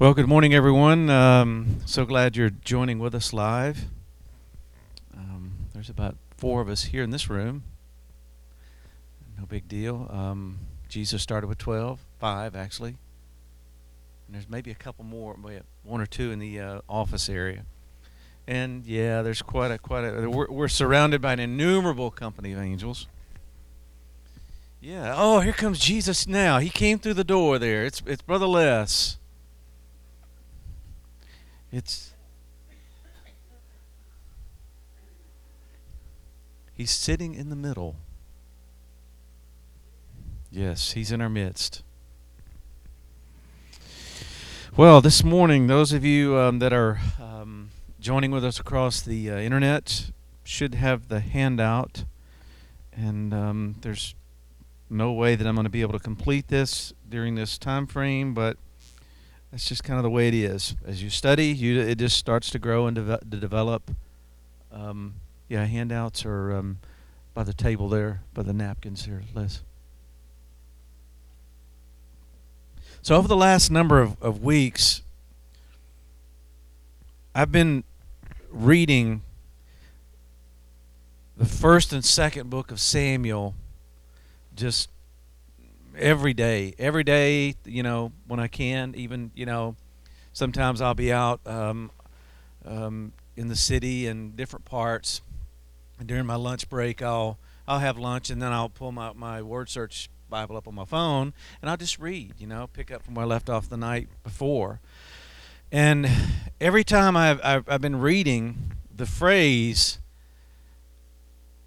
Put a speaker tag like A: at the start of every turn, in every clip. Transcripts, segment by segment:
A: Well, good morning, everyone. Um, so glad you're joining with us live. Um, there's about four of us here in this room. No big deal. Um, Jesus started with 12, five actually. And there's maybe a couple more, one or two in the uh, office area. And yeah, there's quite a quite a. We're, we're surrounded by an innumerable company of angels. Yeah. Oh, here comes Jesus now. He came through the door there. It's it's Brother Les. It's He's sitting in the middle. Yes, he's in our midst. Well, this morning, those of you um, that are um, joining with us across the uh, internet should have the handout. And um, there's no way that I'm going to be able to complete this during this time frame, but that's just kind of the way it is. As you study, you it just starts to grow and to develop. Um, yeah, handouts are um, by the table there, by the napkins here, Liz. So over the last number of, of weeks, I've been reading the first and second book of Samuel just every day, every day, you know, when I can. Even you know, sometimes I'll be out um, um, in the city in different parts. And during my lunch break, I'll I'll have lunch and then I'll pull my my word search Bible up on my phone and I'll just read. You know, pick up from where I left off the night before. And every time I've I've, I've been reading the phrase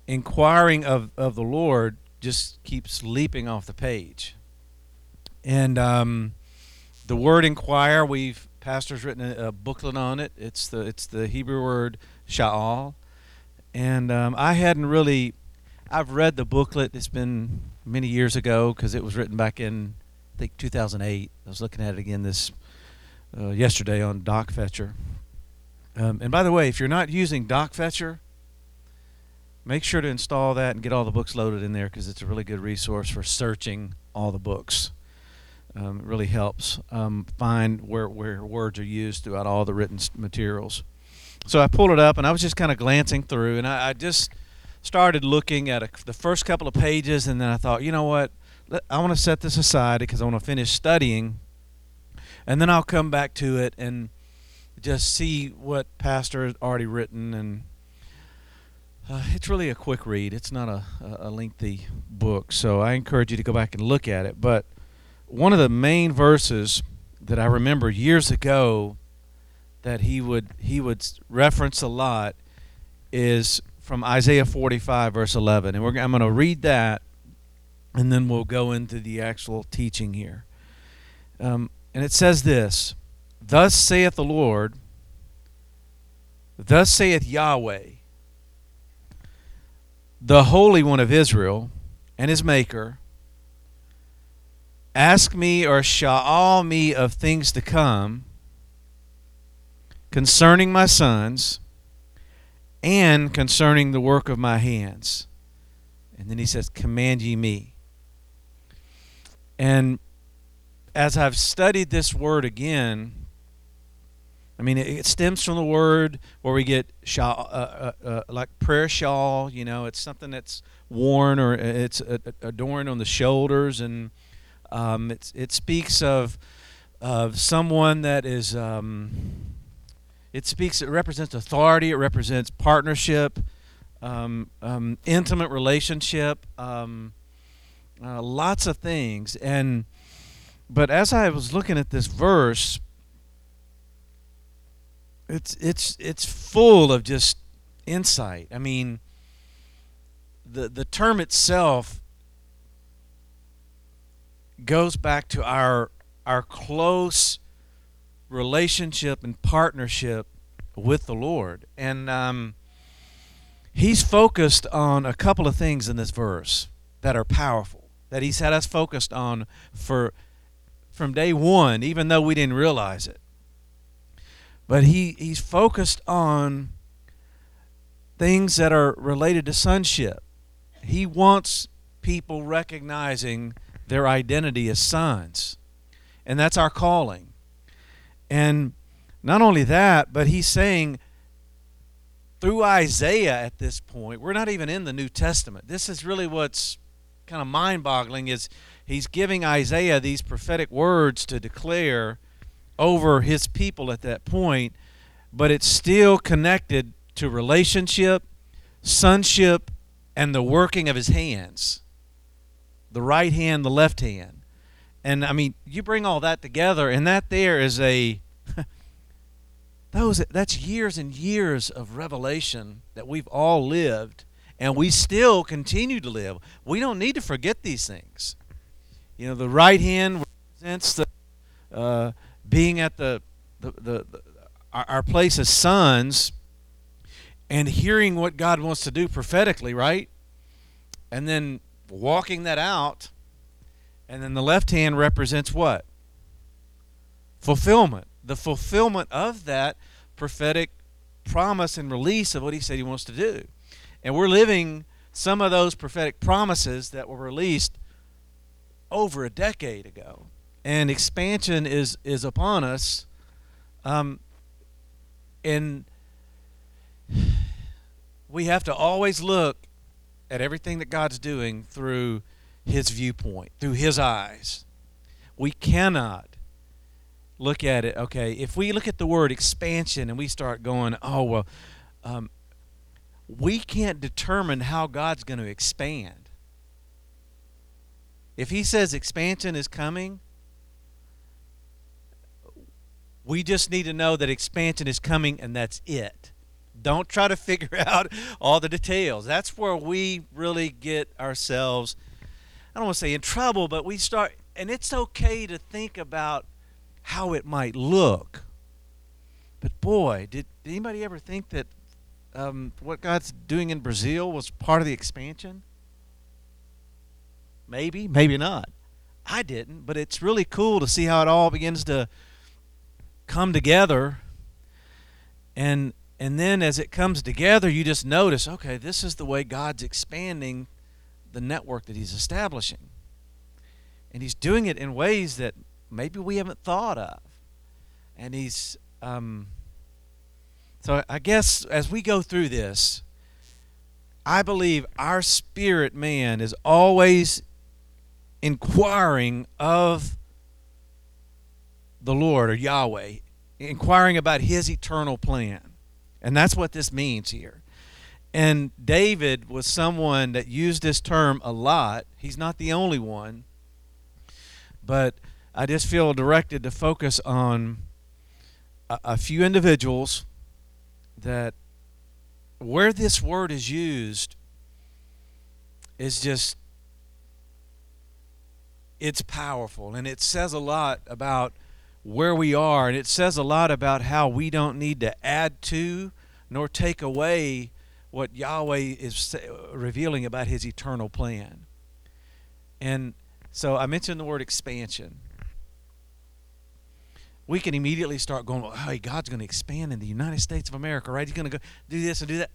A: inquiring of, of the Lord just keeps leaping off the page. And um, the word inquire, we've pastor's written a, a, booklet on it. It's the it's the Hebrew word sha'al, and um, I hadn't really. I've read the booklet. It's been many years ago because it was written back in I think 2008. I was looking at it again this uh, yesterday on DocFetcher. Um, and by the way, if you're not using DocFetcher, make sure to install that and get all the books loaded in there because it's a really good resource for searching all the books. Um, it really helps um, find where, where words are used throughout all the written materials. So I pulled it up and I was just kind of glancing through and I, I just started looking at a, the first couple of pages and then I thought, you know what, I want to set this aside because I want to finish studying and then I'll come back to it and just see what Pastor has already written and uh, it's really a quick read. It's not a, a lengthy book, so I encourage you to go back and look at it. But one of the main verses that I remember years ago that he would he would reference a lot is from Isaiah 45 verse 11, and I'm going to read that, and then we'll go into the actual teaching here. Um, and it says this: "Thus saith the Lord, thus saith Yahweh." The Holy One of Israel and his Maker, ask me or sha'al me of things to come concerning my sons and concerning the work of my hands. And then he says, Command ye me. And as I've studied this word again, I mean, it, stems from the word where we get shawl, uh, uh, uh, like prayer shawl. You know, it's something that's worn or it's adorned on the shoulders, and um, it it speaks of of someone that is. Um, it speaks. It represents authority. It represents partnership, um, um intimate relationship, um, uh, lots of things. And but as I was looking at this verse it's it's it's full of just insight. I mean, the the term itself goes back to our our close relationship and partnership with the Lord, and um, He's focused on a couple of things in this verse that are powerful. That He's had us focused on for from day one, even though we didn't realize it. But he, he's focused on things that are related to sonship. He wants people recognizing their identity as sons. And that's our calling. And not only that, but he's saying through Isaiah at this point, we're not even in the New Testament. This is really what's kind of mind-boggling is he's giving Isaiah these prophetic words to declare over his people at that point, but it's still connected to relationship, sonship, and the working of his hands. The right hand, the left hand. And I mean, you bring all that together and that there is a those that's years and years of revelation that we've all lived and we still continue to live. We don't need to forget these things. You know, the right hand represents the uh, being at the, the, the, the our, our place as sons and hearing what God wants to do prophetically, right? And then walking that out. And then the left hand represents what? Fulfillment the fulfillment of that prophetic promise and release of what he said he wants to do. And we're living some of those prophetic promises that were released over a decade ago. And expansion is, is upon us. Um, and we have to always look at everything that God's doing through his viewpoint, through his eyes. We cannot look at it, okay, if we look at the word expansion and we start going, oh, well, um, we can't determine how God's going to expand. If He says expansion is coming, we just need to know that expansion is coming and that's it. Don't try to figure out all the details. That's where we really get ourselves, I don't want to say in trouble, but we start, and it's okay to think about how it might look. But boy, did, did anybody ever think that um, what God's doing in Brazil was part of the expansion? Maybe, maybe not. I didn't, but it's really cool to see how it all begins to come together. And and then as it comes together, you just notice, okay, this is the way God's expanding the network that he's establishing. And he's doing it in ways that maybe we haven't thought of. And he's, um, so I guess as we go through this, I believe our spirit man is always inquiring of the Lord or Yahweh, inquiring about his eternal plan. And that's what this means here. And David was someone that used this term a lot. He's not the only one. But I just feel directed to focus on a, a few individuals that where this word is used is just it's powerful and it says a lot about where we are and it says a lot about how we don't need to add to nor take away what Yahweh is revealing about his eternal plan. And so I mentioned the word expansion we can immediately start going, well, hey, God's going to expand in the United States of America, right? He's going to go do this and do that.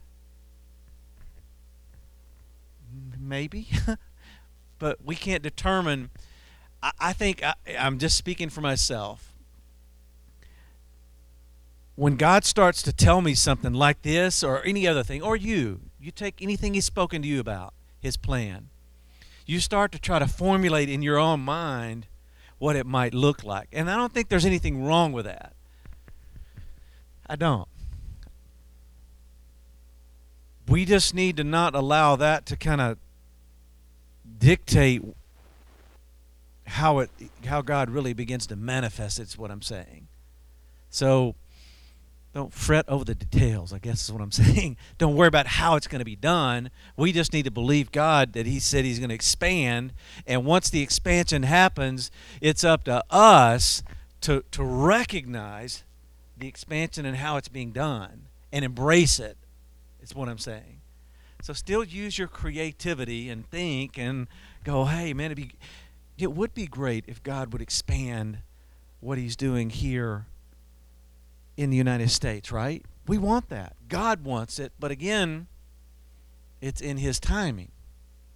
A: Maybe. but we can't determine. I, I think I, I'm just speaking for myself. When God starts to tell me something like this or any other thing, or you, you take anything He's spoken to you about, His plan, you start to try to formulate in your own mind what it might look like. And I don't think there's anything wrong with that. I don't. We just need to not allow that to kind of dictate how it how God really begins to manifest it's what I'm saying. So don't fret over the details, I guess is what I'm saying. Don't worry about how it's going to be done. We just need to believe God that He said He's going to expand. And once the expansion happens, it's up to us to, to recognize the expansion and how it's being done and embrace it, is what I'm saying. So still use your creativity and think and go, hey, man, be, it would be great if God would expand what He's doing here in the United States, right? We want that. God wants it, but again, it's in His timing.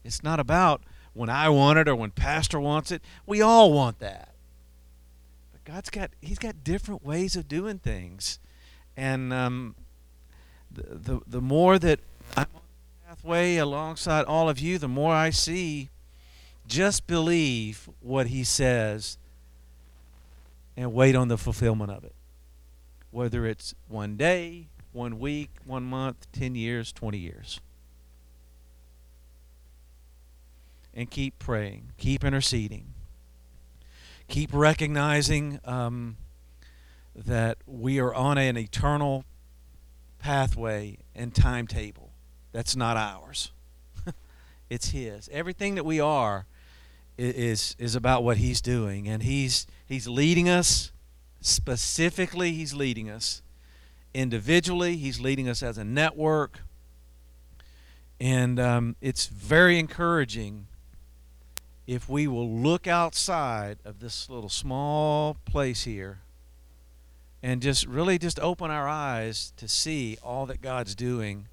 A: It's not about when I want it or when Pastor wants it. We all want that. But God's got He's got different ways of doing things, and um, the, the the more that I'm on the pathway alongside all of you, the more I see. Just believe what He says, and wait on the fulfillment of it. Whether it's one day, one week, one month, ten years, twenty years. And keep praying, keep interceding. Keep recognizing um, that we are on an eternal pathway and timetable that's not ours. It's his. Everything that we are is is about what he's doing. And he's he's leading us specifically he's leading us. Individually he's leading us as a network. And um, it's very encouraging if we will look outside of this little small place here and just really just open our eyes to see all that God's doing.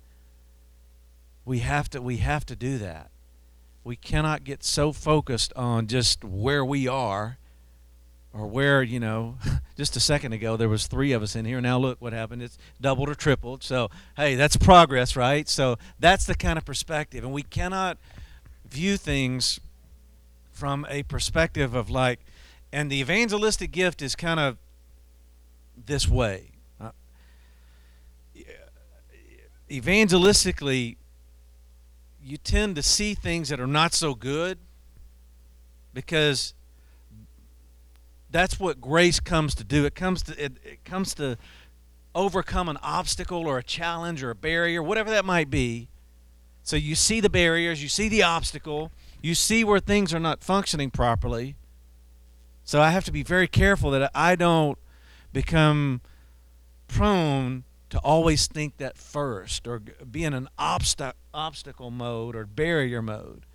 A: We have to we have to do that. We cannot get so focused on just where we are or where you know just a second ago there was three of us in here. Now look what happened. It's doubled or tripled. So hey that's progress right? So that's the kind of perspective. And we cannot view things from a perspective of like, and the evangelistic gift is kind of this way. Uh, evangelistically, you tend to see things that are not so good because that's what grace comes to do. It comes to it, it comes to overcome an obstacle or a challenge or a barrier, whatever that might be. So you see the barriers, you see the obstacle, you see where things are not functioning properly. So I have to be very careful that I don't become prone to always think that first or be in an obsta- obstacle mode or barrier mode.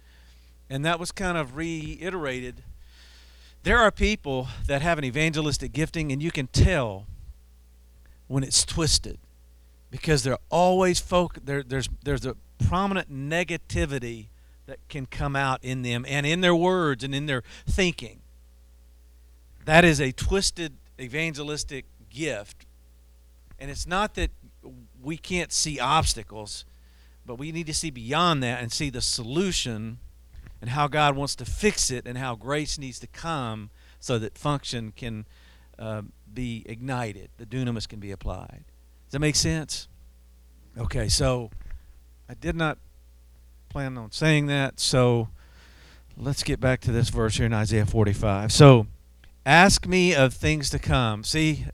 A: And that was kind of reiterated. There are people that have an evangelistic gifting, and you can tell when it's twisted because they're always folk. There, there's there's a prominent negativity that can come out in them and in their words and in their thinking. That is a twisted evangelistic gift. And it's not that we can't see obstacles, but we need to see beyond that and see the solution and how God wants to fix it and how grace needs to come so that function can uh, be ignited, the dunamis can be applied. Does that make sense? Okay, so I did not plan on saying that. So let's get back to this verse here in Isaiah 45. So ask me of things to come. See,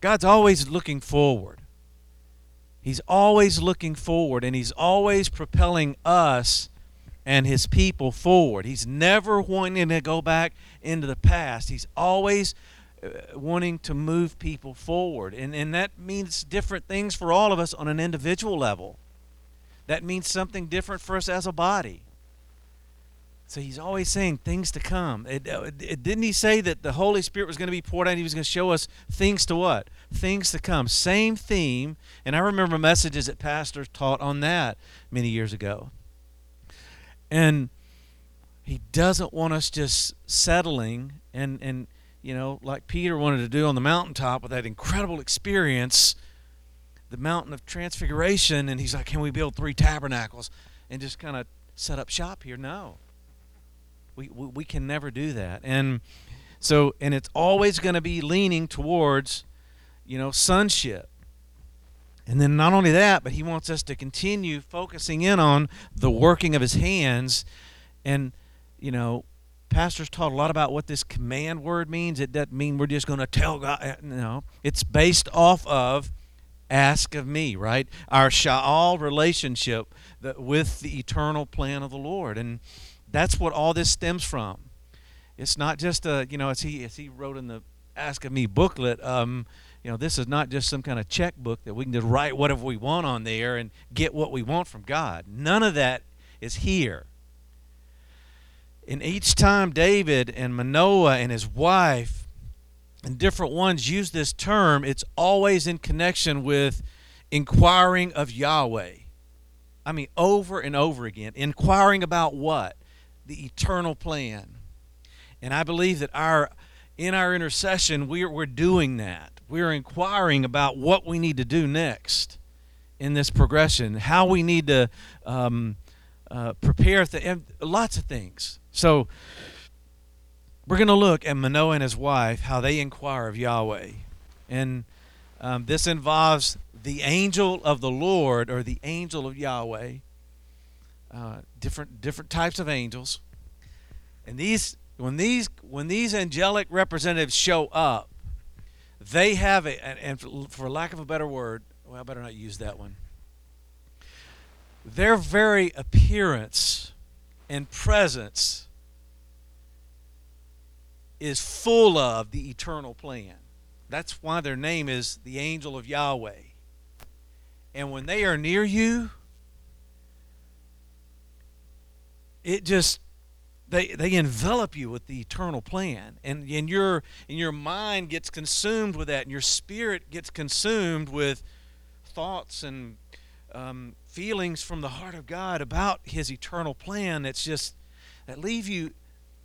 A: God's always looking forward. He's always looking forward, and He's always propelling us and His people forward. He's never wanting to go back into the past. He's always uh, wanting to move people forward. And, and that means different things for all of us on an individual level that means something different for us as a body. So he's always saying things to come. It, uh, it, didn't he say that the Holy Spirit was going to be poured out? He was going to show us things to what? Things to come. Same theme. And I remember messages that pastors taught on that many years ago. And he doesn't want us just settling and, and you know, like Peter wanted to do on the mountaintop with that incredible experience the mountain of transfiguration. And he's like can we build three tabernacles and just kind of set up shop here? No. We, we, we can never do that. And so and it's always going to be leaning towards you know sonship and then not only that but he wants us to continue focusing in on the working of his hands and you know pastors taught a lot about what this command word means it doesn't mean we're just going to tell god no it's based off of ask of me, right? Our Sha'al relationship with the eternal plan of the Lord. And that's what all this stems from. It's not just a, you know, as he, as he wrote in the Ask of Me booklet, um, you know, this is not just some kind of checkbook that we can just write whatever we want on there and get what we want from God. None of that is here. And each time David and Manoah and his wife and different ones use this term, it's always in connection with inquiring of Yahweh. I mean, over and over again. Inquiring about what? The eternal plan. And I believe that our in our intercession, we're, we're doing that. We're inquiring about what we need to do next in this progression, how we need to um, uh, prepare, th- lots of things. So, we're going to look at Manoah and his wife, how they inquire of Yahweh. And um, this involves the angel of the Lord or the angel of Yahweh, uh, different, different types of angels. And these, when these, when these angelic representatives show up, they have a, and for lack of a better word, well, I better not use that one. Their very appearance and presence is full of the eternal plan. That's why their name is the angel of Yahweh. And when they are near you, it just they they envelop you with the eternal plan. And and your and your mind gets consumed with that and your spirit gets consumed with thoughts and um, feelings from the heart of God about his eternal plan that's just that leave you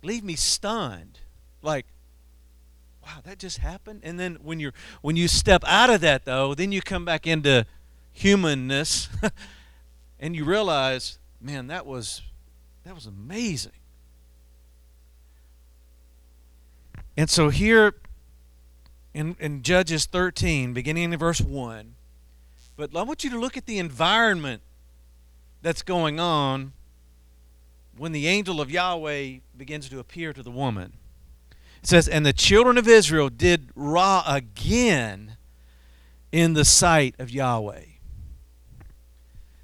A: leave me stunned. Like wow that just happened? And then when you're when you step out of that though then you come back into humanness and you realize man that was that was amazing and so here in, in judges 13 beginning in verse 1 but i want you to look at the environment that's going on when the angel of yahweh begins to appear to the woman it says, And the children of Israel did Ra again in the sight of Yahweh.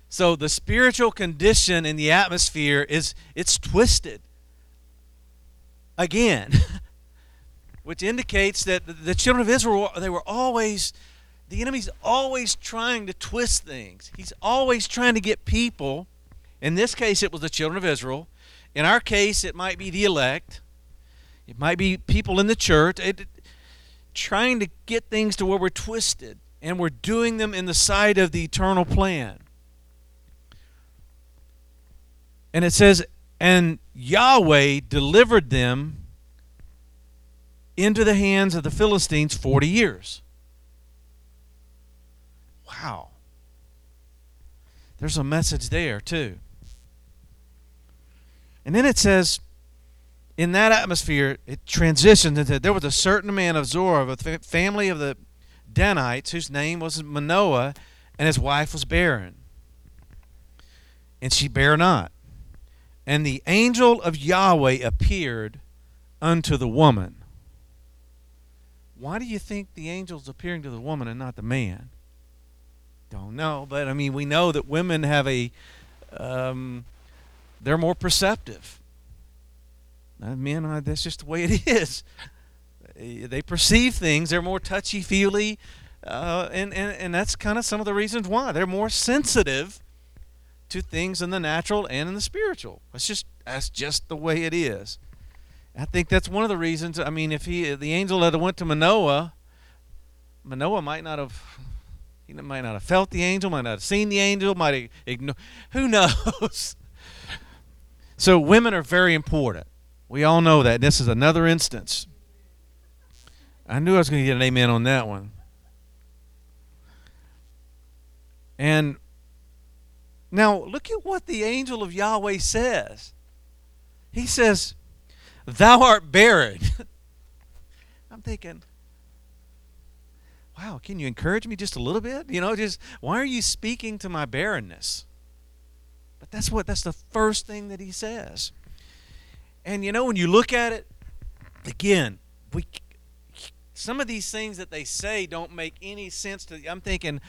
A: So the spiritual condition in the atmosphere is it's twisted again, which indicates that the children of Israel they were always the enemy's always trying to twist things. He's always trying to get people. In this case, it was the children of Israel. In our case, it might be the elect. It might be people in the church it, trying to get things to where we're twisted and we're doing them in the sight of the eternal plan. And it says, and Yahweh delivered them into the hands of the Philistines 40 years. Wow. There's a message there, too. And then it says, in that atmosphere, it transitioned into there was a certain man of Zorah, of a family of the Danites, whose name was Manoah, and his wife was barren. And she bare not. And the angel of Yahweh appeared unto the woman. Why do you think the angel's appearing to the woman and not the man? Don't know, but I mean, we know that women have a, um, they're more perceptive uh, men, uh, that's just the way it is. They perceive things. They're more touchy feely, uh, and, and and that's kind of some of the reasons why they're more sensitive to things in the natural and in the spiritual. That's just that's just the way it is. I think that's one of the reasons. I mean, if he the angel that went to Manoah, Manoah might not have he might not have felt the angel, might not have seen the angel, might have ignored. Who knows? so women are very important. We all know that. This is another instance. I knew I was going to get an amen on that one. And now look at what the angel of Yahweh says. He says, Thou art barren. I'm thinking, wow, can you encourage me just a little bit? You know, just why are you speaking to my barrenness? But that's what that's the first thing that he says. And you know, when you look at it, again, we some of these things that they say don't make any sense to I'm thinking,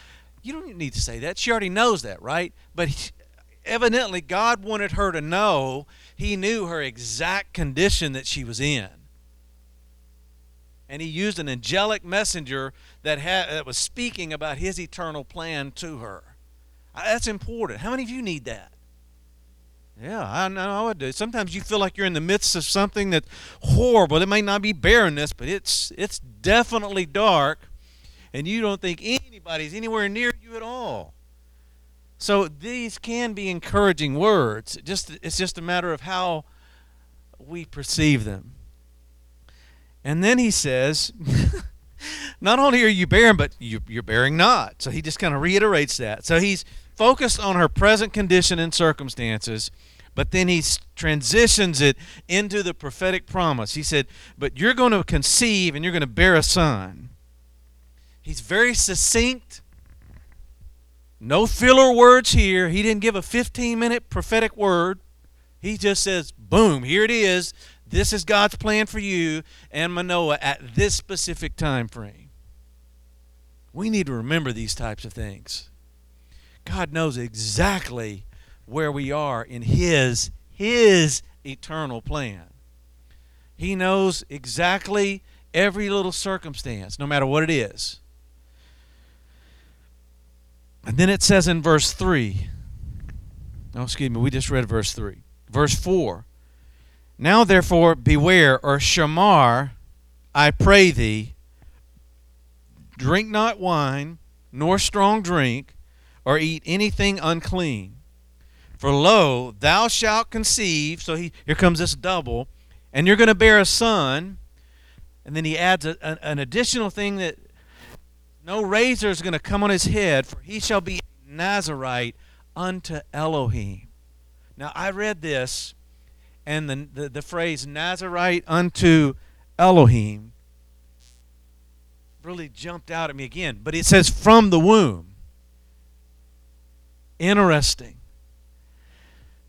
A: you don't need to say that. She already knows that, right? But evidently God wanted her to know he knew her exact condition that she was in. And he used an angelic messenger that, had, that was speaking about his eternal plan to her. That's important. How many of you need that? Yeah, I know I would do. Sometimes you feel like you're in the midst of something that's horrible. It may not be barrenness, but it's it's definitely dark, and you don't think anybody's anywhere near you at all. So these can be encouraging words. Just it's just a matter of how we perceive them. And then he says, not only are you barren, but you, you're bearing not. So he just kind of reiterates that. So he's focused on her present condition and circumstances, but then he transitions it into the prophetic promise. He said, But you're going to conceive and you're going to bear a son. He's very succinct. No filler words here. He didn't give a 15 minute prophetic word. He just says, boom, here it is. This is God's plan for you and Manoah at this specific time frame. We need to remember these types of things. God knows exactly where we are in his his eternal plan. He knows exactly every little circumstance, no matter what it is. And then it says in verse 3, no, excuse me, we just read verse 3. Verse 4 Now therefore beware, or shamar, I pray thee, drink not wine, nor strong drink, or eat anything unclean. For lo, thou shalt conceive. So he, here comes this double, and you're going to bear a son. And then he adds a, a, an additional thing that no razor is going to come on his head, for he shall be Nazarite unto Elohim. Now, I read this, and the, the, the phrase Nazarite unto Elohim really jumped out at me again. But it says from the womb. Interesting.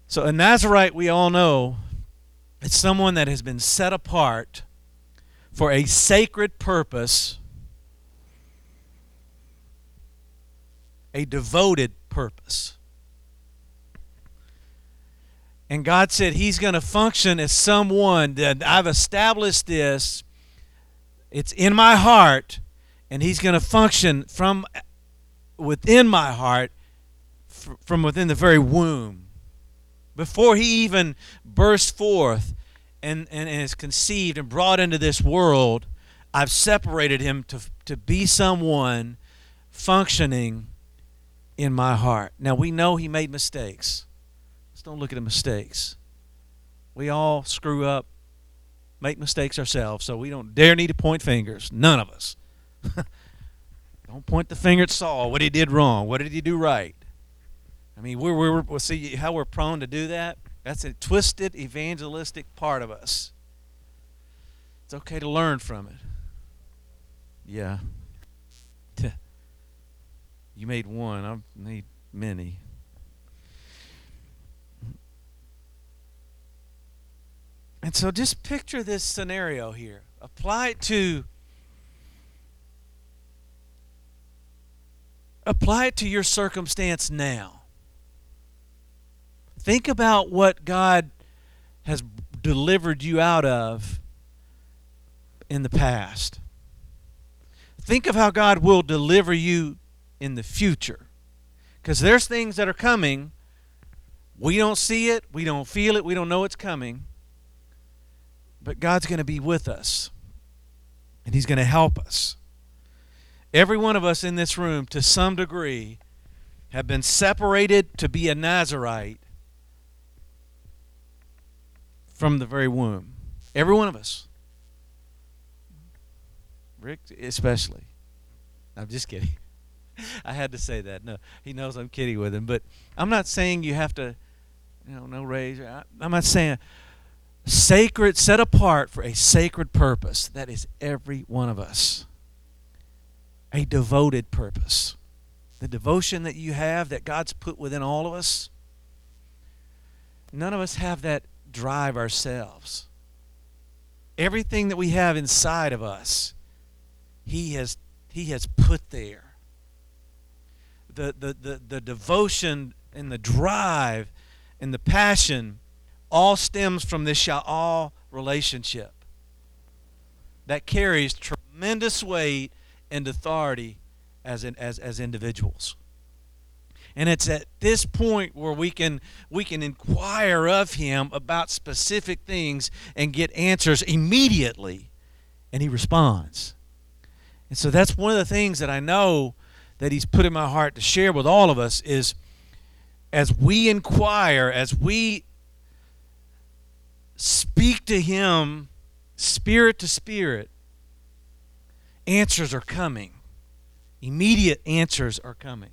A: So, a Nazarite, we all know, it's someone that has been set apart for a sacred purpose a devoted purpose. And God said He's going to function as someone that I've established this, it's in my heart, and He's going to function from within my heart, from within the very womb. Before He even bursts forth and, and, is conceived and brought into this world, I've separated Him to, to be someone functioning in my heart. Now we know he made mistakes. Let's don't look at the mistakes. We all screw up, make mistakes ourselves, so we don't dare need to point fingers. None of us. don't point the finger at Saul. What he did wrong. What did he do right? I mean, we're, we're, we'll see how we're prone to do that. That's a twisted evangelistic part of us. It's okay to learn from it. Yeah. You made one. I've made many. And so just picture this scenario here. Apply it to apply it to your circumstance now. Think about what God has delivered you out of in the past. Think of how God will deliver you in the future. Because there's things that are coming. We don't see it, we don't feel it, we don't know it's coming. But God's going to be with us, and He's going to help us. Every one of us in this room, to some degree, have been separated to be a Nazarite from the very womb. Every one of us. Rick, especially. I'm just kidding. I had to say that. No, he knows I'm kidding with him, but I'm not saying you have to, you know, no raise. I'm not saying sacred, set apart for a sacred purpose. That is every one of us. A devoted purpose. The devotion that you have that God's put within all of us. None of us have that drive ourselves. Everything that we have inside of us, He has He has put there the, the, the, the devotion and the drive and the passion all stems from this sha'al relationship that carries tremendous weight and authority as, in, as, as individuals. And it's at this point where we can we can inquire of him about specific things and get answers immediately and he responds. And so that's one of the things that I know that He's put in my heart to share with all of us is as we inquire, as we speak to Him spirit to spirit, answers are coming. Immediate answers are coming.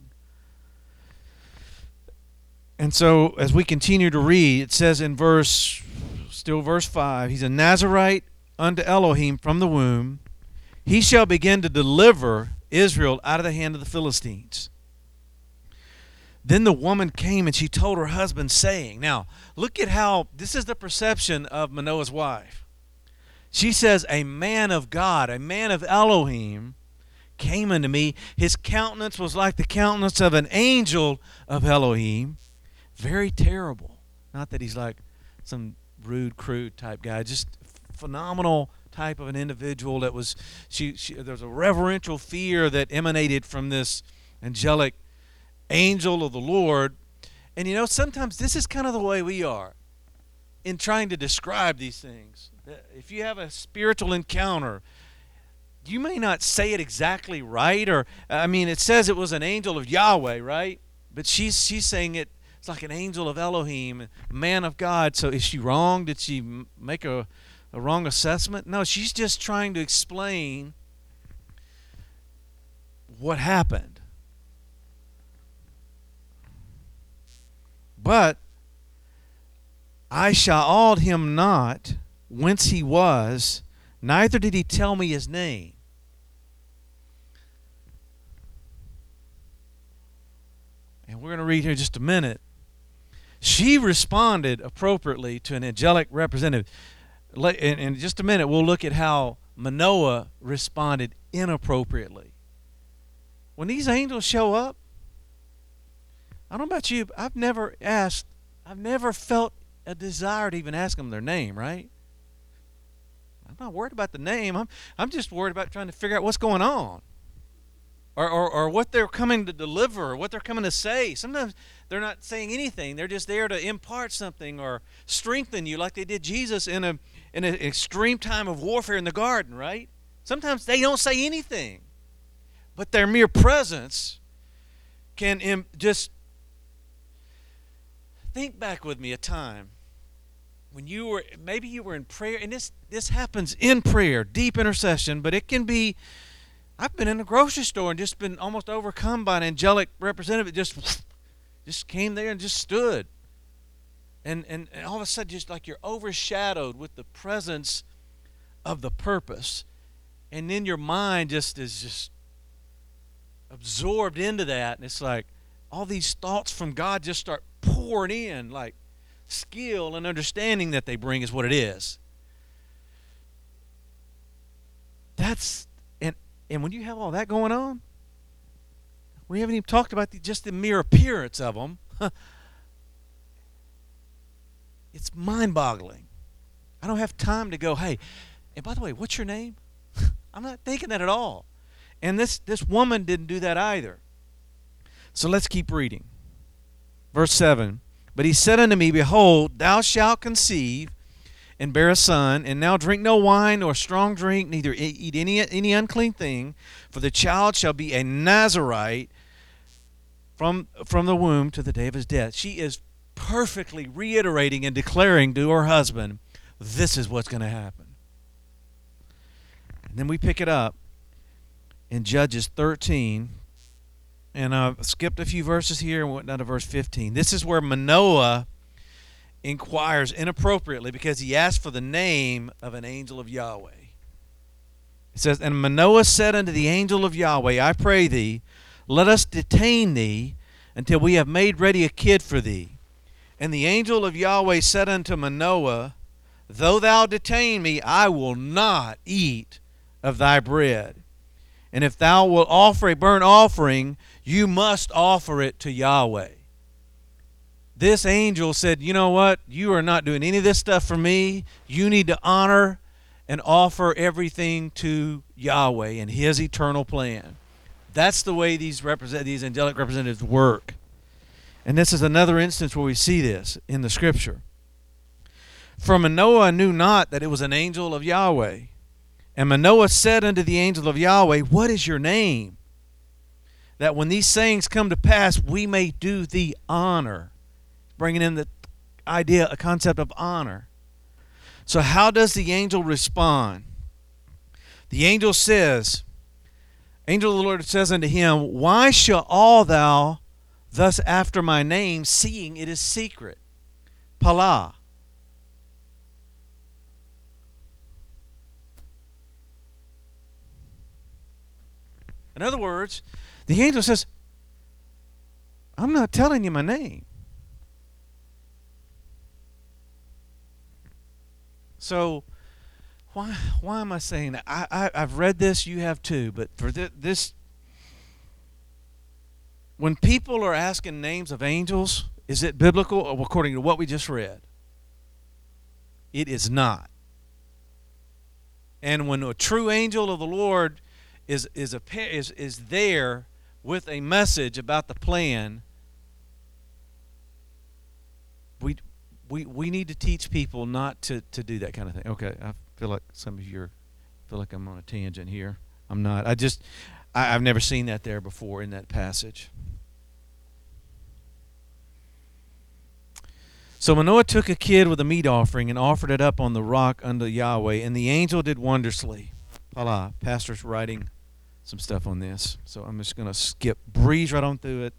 A: And so, as we continue to read, it says in verse, still verse 5, He's a Nazarite unto Elohim from the womb. He shall begin to deliver Israel out of the hand of the Philistines. Then the woman came and she told her husband, saying, Now, look at how this is the perception of Manoah's wife. She says, A man of God, a man of Elohim, came unto me. His countenance was like the countenance of an angel of Elohim. Very terrible. Not that he's like some rude, crude type guy, just phenomenal type of an individual that was she, she there was a reverential fear that emanated from this angelic angel of the Lord. And you know, sometimes this is kind of the way we are in trying to describe these things. If you have a spiritual encounter, you may not say it exactly right or I mean it says it was an angel of Yahweh, right? But she's she's saying it it's like an angel of Elohim, man of God. So is she wrong? Did she make a a wrong assessment? No, she's just trying to explain what happened. But I sha'aled him not whence he was, neither did he tell me his name. And we're going to read here just a minute. She responded appropriately to an angelic representative in, just a minute, we'll look at how Manoah responded inappropriately. When these angels show up, I don't know about you, I've never asked, I've never felt a desire to even ask them their name, right? I'm not worried about the name. I'm, I'm just worried about trying to figure out what's going on or, or, or what they're coming to deliver, or what they're coming to say. Sometimes they're not saying anything. They're just there to impart something or strengthen you like they did Jesus in a in an extreme time of warfare in the garden, right? Sometimes they don't say anything, but their mere presence can Im- just think back with me a time when you were maybe you were in prayer and this this happens in prayer deep intercession but it can be i've been in a grocery store and just been almost overcome by an angelic representative just just came there and just stood. And, and, and all of a sudden just like you're overshadowed with the presence of the purpose. And then your mind just is just absorbed into that. And it's like all these thoughts from god just start pouring in like skill and understanding that they bring is what it is. That's and when you have all that going on we haven't even talked about the, just the mere appearance of them It's mind boggling. I don't have time to go, hey, and by the way, what's your name? I'm not thinking that at all. And this, this woman didn't do that either. So let's keep reading. Verse 7 But he said unto me, Behold, thou shalt conceive and bear a son, and now drink no wine nor strong drink, neither eat any, any unclean thing, for the child shall be a Nazarite from, from the womb to the day of his death. She is perfectly reiterating and declaring to her husband, this is what's going to happen. And then we pick it up in Judges 13. And I've skipped a few verses here and went down to verse 15. This is where Manoah inquires inappropriately because he asked for the name of an angel of Yahweh. It says, And Manoah said unto the angel of Yahweh, I pray thee, let us detain thee until we have made ready a kid for thee. And the angel of Yahweh said unto Manoah, Though thou detain me, I will not eat of thy bread. And if thou wilt offer a burnt offering, you must offer it to Yahweh. This angel said, You know what? You are not doing any of this stuff for me. You need to honor and offer everything to Yahweh and His eternal plan. That's the way these, represent, these angelic representatives work. And this is another instance where we see this in the scripture. For Manoah knew not that it was an angel of Yahweh. And Manoah said unto the angel of Yahweh, What is your name? That when these sayings come to pass, we may do thee honor. Bringing in the idea, a concept of honor. So, how does the angel respond? The angel says, Angel of the Lord says unto him, Why sha'al thou thus after my name, seeing it is secret? Pala. In other words, the angel says, I'm not telling you my name. So, why why am I saying that? I, I I've read this, you have too, but for th- this, when people are asking names of angels, is it biblical or according to what we just read? It is not. And when a true angel of the Lord is is a is is there with a message about the plan, we we we need to teach people not to to do that kind of thing. Okay, I feel like some of you are, feel like I'm on a tangent here. I'm not. I just I, I've never seen that there before in that passage. So Manoah took a kid with a meat offering and offered it up on the rock unto Yahweh, and the angel did wondrously. Allah, pastor's writing some stuff on this, so I'm just going to skip, breeze right on through it.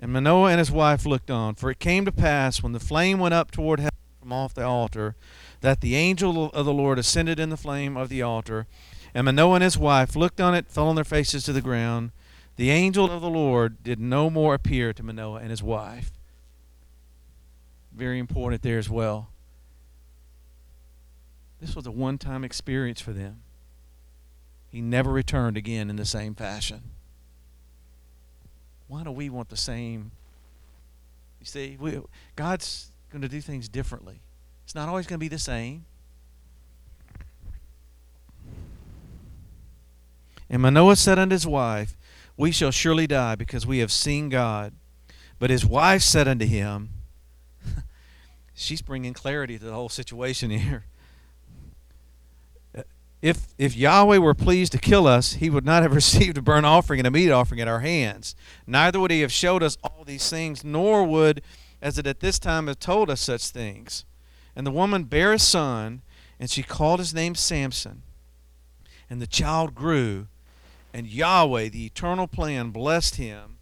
A: And Manoah and his wife looked on, for it came to pass when the flame went up toward heaven from off the altar, that the angel of the Lord ascended in the flame of the altar. And Manoah and his wife looked on it, fell on their faces to the ground. The angel of the Lord did no more appear to Manoah and his wife. Very important there as well. This was a one time experience for them. He never returned again in the same fashion. Why do we want the same? You see, we, God's going to do things differently. It's not always going to be the same. And Manoah said unto his wife, We shall surely die because we have seen God. But his wife said unto him, she's bringing clarity to the whole situation here. If, if Yahweh were pleased to kill us, he would not have received a burnt offering and a meat offering at our hands. Neither would he have showed us all these things, nor would, as it at this time have told us such things. And the woman bare a son, and she called his name Samson. And the child grew, and Yahweh, the eternal plan, blessed him.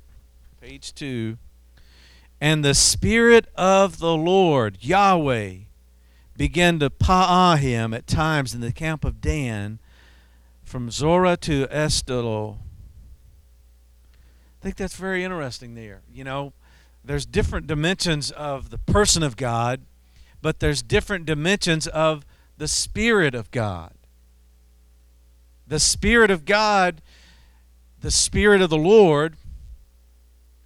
A: Page 2 and the Spirit of the Lord, Yahweh, began to pa'am him at times in the camp of Dan from Zorah to Eshtaol. I think that's very interesting there. You know, there's different dimensions of the person of God, but there's different dimensions of the Spirit of God. The Spirit of God, the Spirit of the Lord,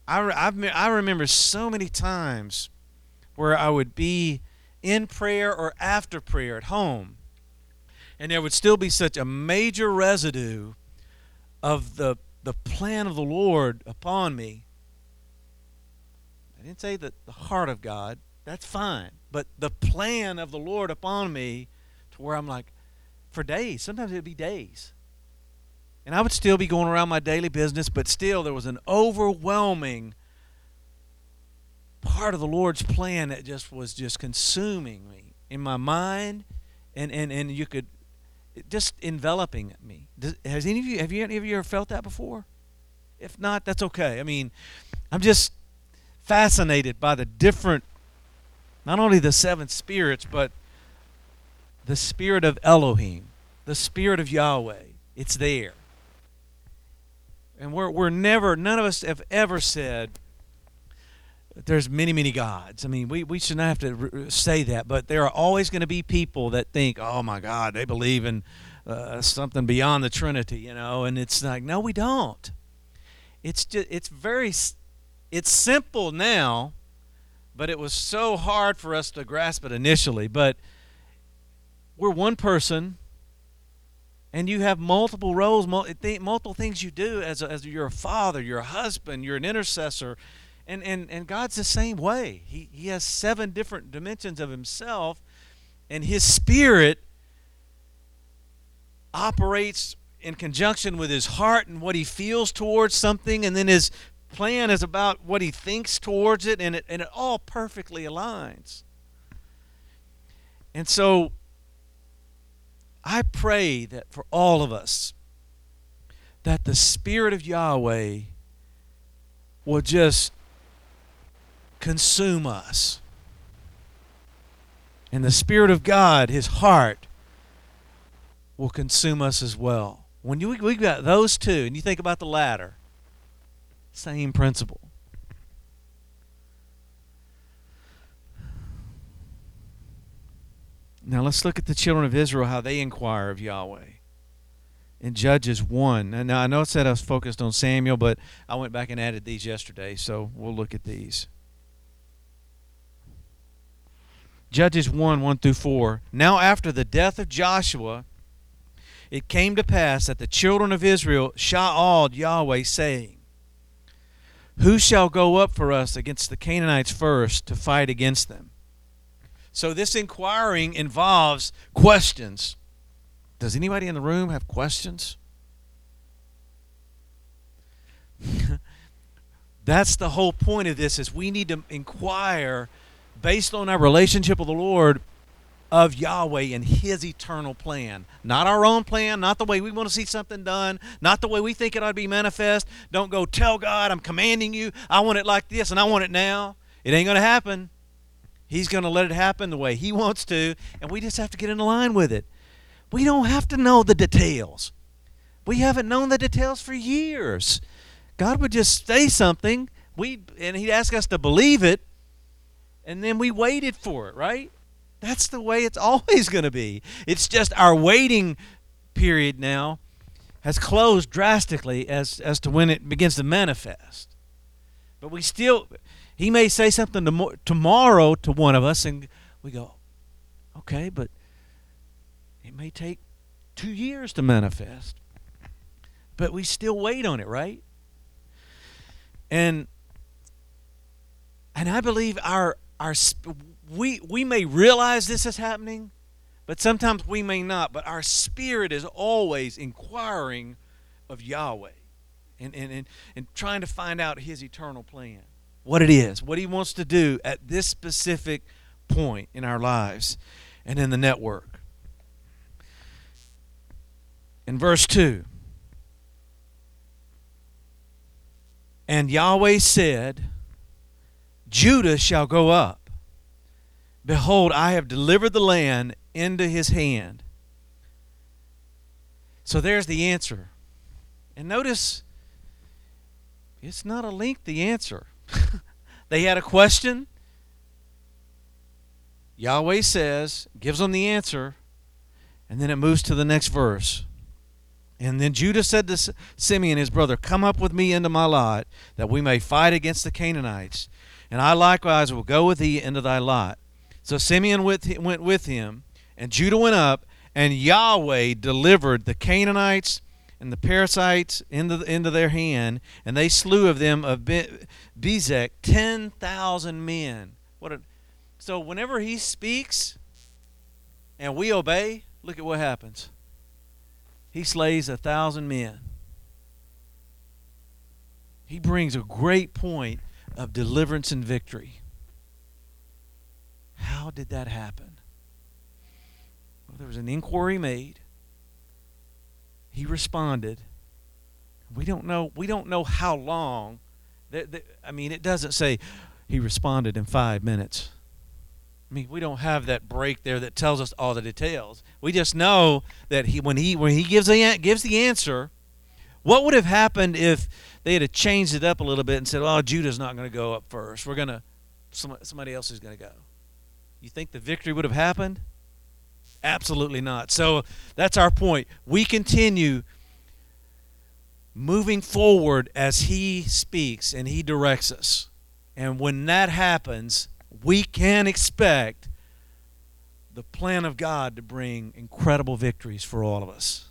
A: I, I've, I remember so many times where I would be in prayer or after prayer at home, and there would still be such a major residue of the, the plan of the Lord upon me. I didn't say that the heart of God, that's fine, but the plan of the Lord upon me to where I'm like, for days, sometimes it'd be days. And I would still be going around my daily business, but still there was an overwhelming part of the Lord's plan that just was just consuming me in my mind and, and, and you could just enveloping me. Does, has any of you have you any of you ever felt that before? If not, that's okay. I mean, I'm just fascinated by the different not only the seven spirits, but the spirit of Elohim, the spirit of Yahweh. It's there. And we're, we're never, none of us have ever said, there's many, many gods. I mean, we, we should not have to say that, but there are always going to be people that think, oh my God, they believe in uh, something beyond the Trinity, you know, and it's like, no, we don't. It's just, it's very, it's simple now, but it was so hard for us to grasp it initially. But we're one person and you have multiple roles, multiple things you do as, a, as you're a father, you're a husband, you're an intercessor, and, and, and God's the same way. He, he has seven different dimensions of himself, and his spirit operates in conjunction with his heart and what he feels towards something, and then his plan is about what he thinks towards it, and it, and it all perfectly aligns. And so I pray that for all of us, that the Spirit of Yahweh will just consume us. And the Spirit of God, His heart, will consume us as well. When you, we've got those two, and you think about the latter, same principle. Now let's look at the children of Israel, how they inquire of Yahweh. In Judges 1. Now I know it said I was focused on Samuel, but I went back and added these yesterday, so we'll look at these. Judges 1 1 through 4. Now, after the death of Joshua, it came to pass that the children of Israel sha'aled Yahweh, saying, Who shall go up for us against the Canaanites first to fight against them? So, this inquiring involves questions. Does anybody in the room have questions? That's the whole point of this is we need to inquire based on our relationship with the Lord of Yahweh and his eternal plan. Not our own plan, not the way we want to see something done, not the way we think it ought to be manifest. Don't go tell God, I'm commanding you, I want it like this and I want it now. It ain't going to happen. He's going to let it happen the way he wants to, and we just have to get in line with it. We don't have to know the details. We haven't known the details for years. God would just say something, we and he'd ask us to believe it, and then we waited for it, right? That's the way it's always going to be. It's just our waiting period now has closed drastically as as to when it begins to manifest. But we still he may say something to, tomorrow to one of us and we go, "Okay, but it may take 2 years to manifest." But we still wait on it, right? And and I believe our our we we may realize this is happening, but sometimes we may not. But our spirit is always inquiring of Yahweh and, and, and, and trying to find out his eternal plan. What it is, what he wants to do at this specific point in our lives and in the network. In verse 2, and Yahweh said, Judah shall go up. Behold, I have delivered the land into his hand. So there's the answer. And notice, it's not a lengthy answer. they had a question. Yahweh says, gives them the answer, and then it moves to the next verse. And then Judah said to Simeon, his brother, Come up with me into my lot, that we may fight against the Canaanites and I likewise will go with thee into thy lot. So Simeon went with him, and Judah went up, and Yahweh delivered the Canaanites and the Perizzites into, into their hand, and they slew of them of Bezek ten thousand men. What a, so whenever he speaks and we obey, look at what happens. He slays a thousand men. He brings a great point of deliverance and victory. How did that happen? Well, there was an inquiry made. He responded. We don't know. We don't know how long. I mean, it doesn't say he responded in five minutes. I mean, we don't have that break there that tells us all the details. We just know that he, when he when he gives the gives the answer, what would have happened if they had changed it up a little bit and said, "Oh, Judah's not going to go up first. We're going to somebody else is going to go." You think the victory would have happened? Absolutely not. So that's our point. We continue moving forward as he speaks and he directs us. And when that happens, we can expect the plan of God to bring incredible victories for all of us.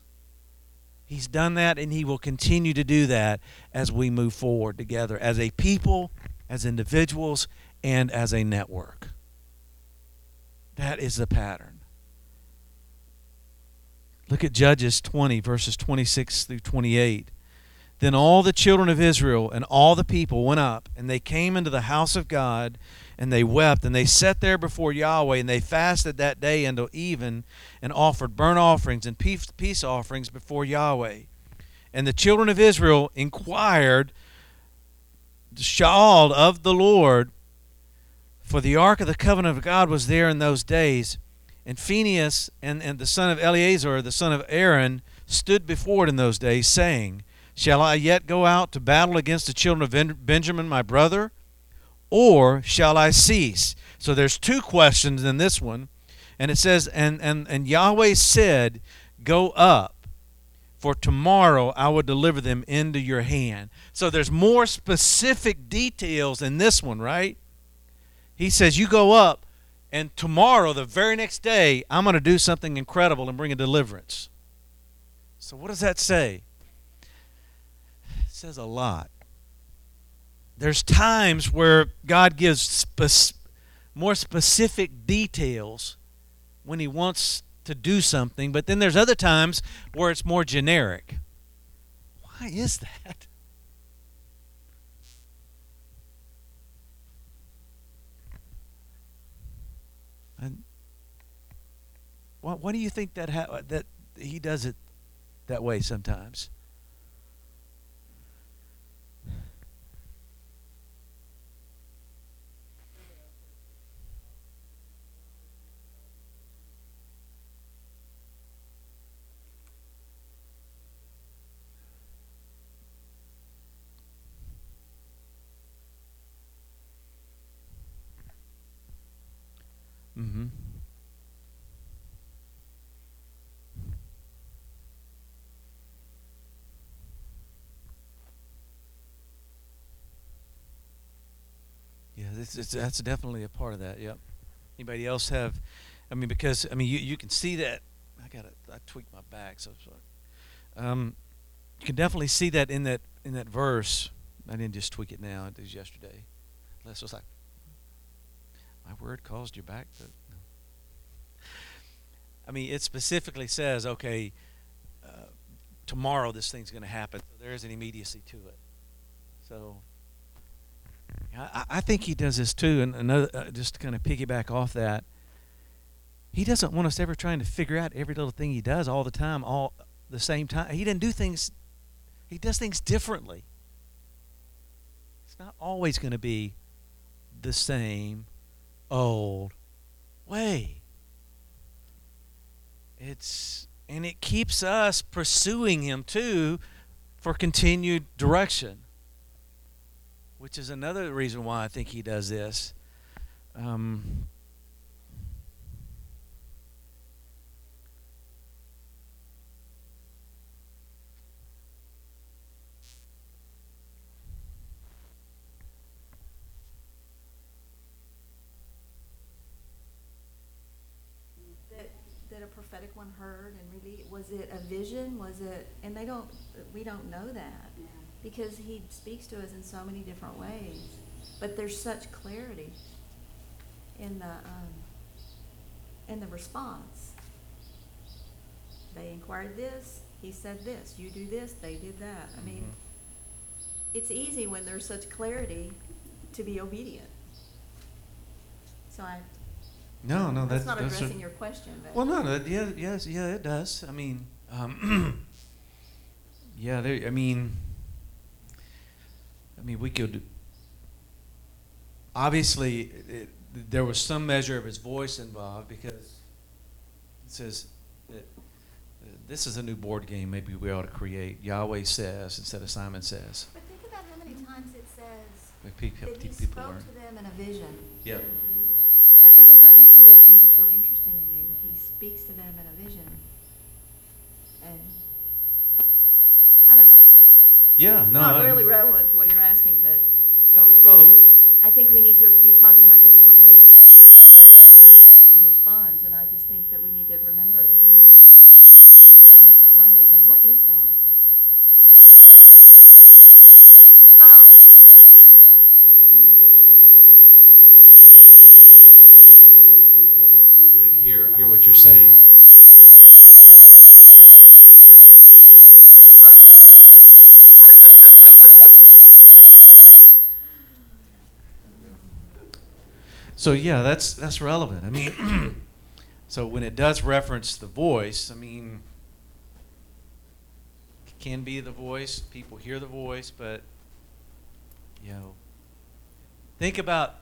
A: He's done that and he will continue to do that as we move forward together as a people, as individuals, and as a network. That is the pattern. Look at Judges 20, verses 26 through 28. Then all the children of Israel and all the people went up, and they came into the house of God and they wept, and they sat there before Yahweh, and they fasted that day until even, and offered burnt offerings and peace offerings before Yahweh. And the children of Israel inquired sha'al of the Lord, for the ark of the covenant of God was there in those days. And Phinehas and, and the son of Eleazar, the son of Aaron, stood before it in those days, saying, Shall I yet go out to battle against the children of Benjamin, my brother? Or shall I cease? So there's two questions in this one. And it says, And, and, and Yahweh said, Go up, for tomorrow I will deliver them into your hand. So there's more specific details in this one, right? He says, You go up, and tomorrow, the very next day, I'm going to do something incredible and bring a deliverance. So, what does that say? It says a lot. There's times where God gives spe- more specific details when He wants to do something, but then there's other times where it's more generic. Why is that? And why, why do you think that ha- that he does it that way sometimes? Mm-hmm. Yeah, it's, it's, that's definitely a part of that. Yep. Anybody else have? I mean, because I mean, you, you can see that. I got I tweaked my back, so sorry. Um, you can definitely see that in that in that verse. I didn't just tweak it now. It was yesterday. Les was like, my word caused your back to. I mean, it specifically says, okay, uh, tomorrow this thing's going to happen. So there is an immediacy to it. So I, think he does this too. And another, uh, just to kind of piggyback off that, he doesn't want us ever trying to figure out every little thing he does all the time, all the same time. He doesn't do things. He does things differently. It's not always going to be the same old way. It's and it keeps us pursuing him too for continued direction. Which is another reason why I think he does this. Um, that that a
B: prophetic one heard and really was it a vision was it and they don't we don't know that. Because he speaks to us in so many different ways but there's such clarity in the um, in the response they inquired this he said this you do this they did that i mean mm-hmm. it's easy when there's such clarity to be obedient so i
A: no, no,
B: that's, that's not addressing your question. But.
A: Well, no, no, yeah, yes, yeah, it does. I mean, um, yeah, there, I mean, I mean, we could obviously it, there was some measure of his voice involved because it says that this is a new board game. Maybe we ought to create. Yahweh says instead of Simon says.
B: But think about how many times it says
A: people,
B: that he
A: people
B: spoke to them in a vision.
A: Yeah.
B: Uh, that was that's always been just really interesting to me that he speaks to them in a vision, and I don't know. Just,
A: yeah, no.
B: it's
A: no,
B: not
A: I,
B: really relevant to what you're asking, but
A: no, it's relevant.
B: I think we need to. You're talking about the different ways that God manifests Himself yeah. and responds, and I just think that we need to remember that He He speaks in different ways. And what is that? So when oh. Too much interference. Those aren't
A: listening to the recording. So they hear, hear what you're saying.
B: It's like the Martians are landing here.
A: So yeah, that's that's relevant. I mean, so when it does reference the voice, I mean, can be the voice. People hear the voice, but you know, think about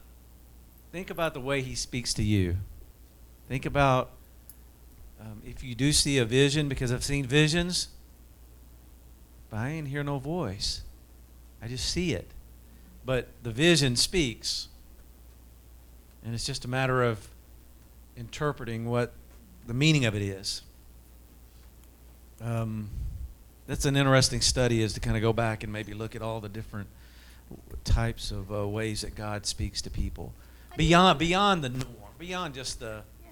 A: think about the way he speaks to you. Think about um, if you do see a vision, because I've seen visions, but I ain't hear no voice. I just see it. But the vision speaks. And it's just a matter of interpreting what the meaning of it is. Um, that's an interesting study is to kind of go back and maybe look at all the different types of uh, ways that God speaks to people beyond beyond the norm, beyond just the
B: Yeah.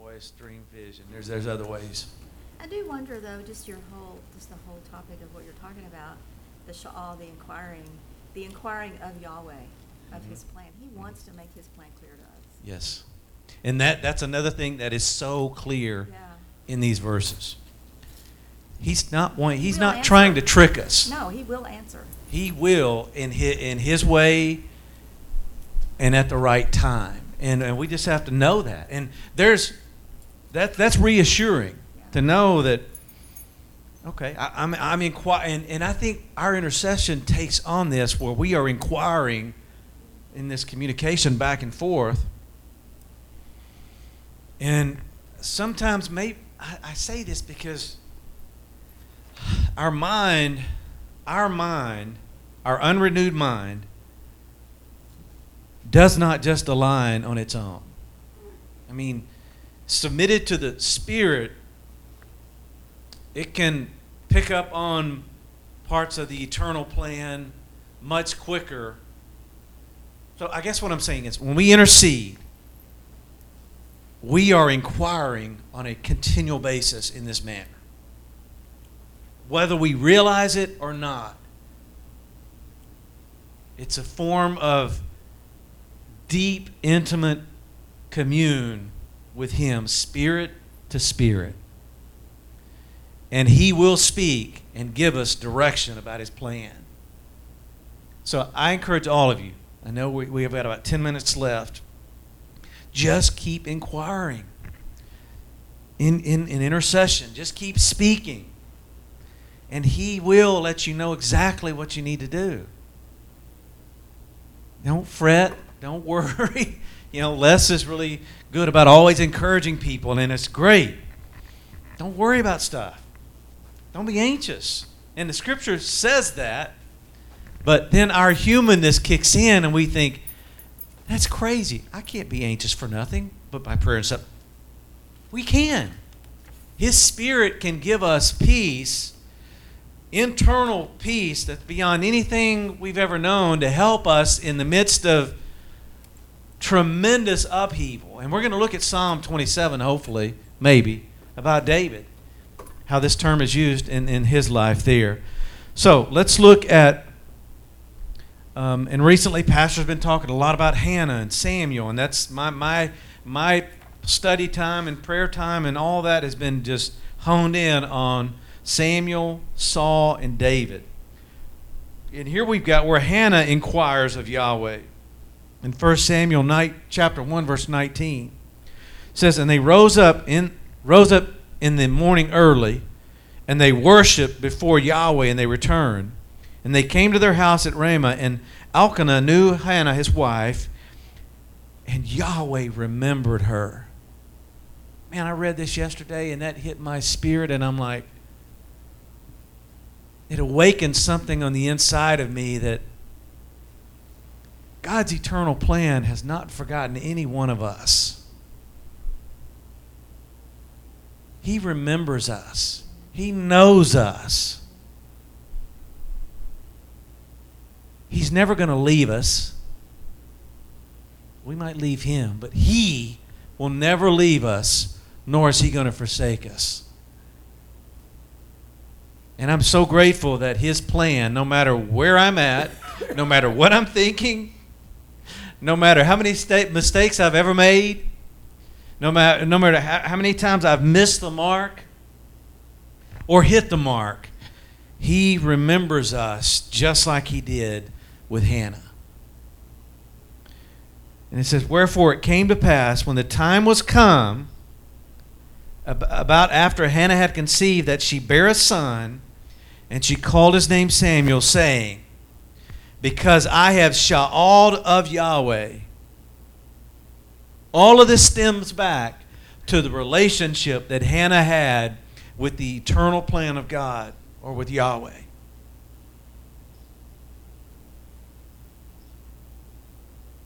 A: voice, dream, vision. There's there's other ways.
B: I do wonder though, just your whole, just the whole topic of what you're talking about, the all the inquiring, the inquiring of Yahweh, of. His plan. He wants to make His plan clear to us.
A: Yes, and that that's another thing that is so clear
B: Yeah.
A: in these verses. He's not one. He's not
B: answer.
A: trying to trick us.
B: No, He will answer.
A: He will in his, in his way and at the right time. And, and we just have to know that. And there's that that's reassuring
B: Yeah.
A: to know that okay, I, I'm I'm inquiring and, and I think our intercession takes on this where we are inquiring in this communication back and forth. And sometimes maybe I, I say this because our mind, our mind, our unrenewed mind, does not just align on its own. I mean, submitted to the Spirit, it can pick up on parts of the eternal plan much quicker. So I guess what I'm saying is when we intercede, we are inquiring on a continual basis in this manner whether we realize it or not. It's a form of deep, intimate commune with Him, spirit to spirit. And He will speak and give us direction about His plan. So I encourage all of you, I know we, we have got about 10 minutes left. Just keep inquiring in, in, in intercession, just keep speaking and he will let you know exactly what you need to do. Don't fret, don't worry. You know, Les is really good about always encouraging people, and it's great. Don't worry about stuff. Don't be anxious. And the scripture says that, but then our humanness kicks in, and we think, that's crazy. I can't be anxious for nothing but by prayer and stuff. We can. His Spirit can give us peace internal peace that's beyond anything we've ever known to help us in the midst of tremendous upheaval. And we're going to look at Psalm 27, hopefully, maybe, about David, how this term is used in, in his life there. So let's look at, um, and recently, Pastor's been talking a lot about Hannah and Samuel, and that's my, my, my study time and prayer time and all that has been just honed in on Samuel, Saul, and David. And here we've got where Hannah inquires of Yahweh. In 1 Samuel night, chapter 1, verse 19. It says, And they rose up in rose up in the morning early, and they worshipped before Yahweh, and they returned. And they came to their house at Ramah, and Elkanah knew Hannah, his wife, and Yahweh remembered her. Man, I read this yesterday, and that hit my spirit, and I'm like, it awakened something on the inside of me that God's eternal plan has not forgotten any one of us. He remembers us, He knows us. He's never going to leave us. We might leave Him, but He will never leave us, nor is He going to forsake us. And I'm so grateful that His plan, no matter where I'm at, no matter what I'm thinking, no matter how many sta- mistakes I've ever made, no matter, no matter how, how many times I've missed the mark or hit the mark, He remembers us just like He did with Hannah. And it says, Wherefore it came to pass when the time was come, about after Hannah had conceived, that she bare a son, and she called his name Samuel, saying, Because I have sha'aled of Yahweh. All of this stems back to the relationship that Hannah had with the eternal plan of God or with Yahweh.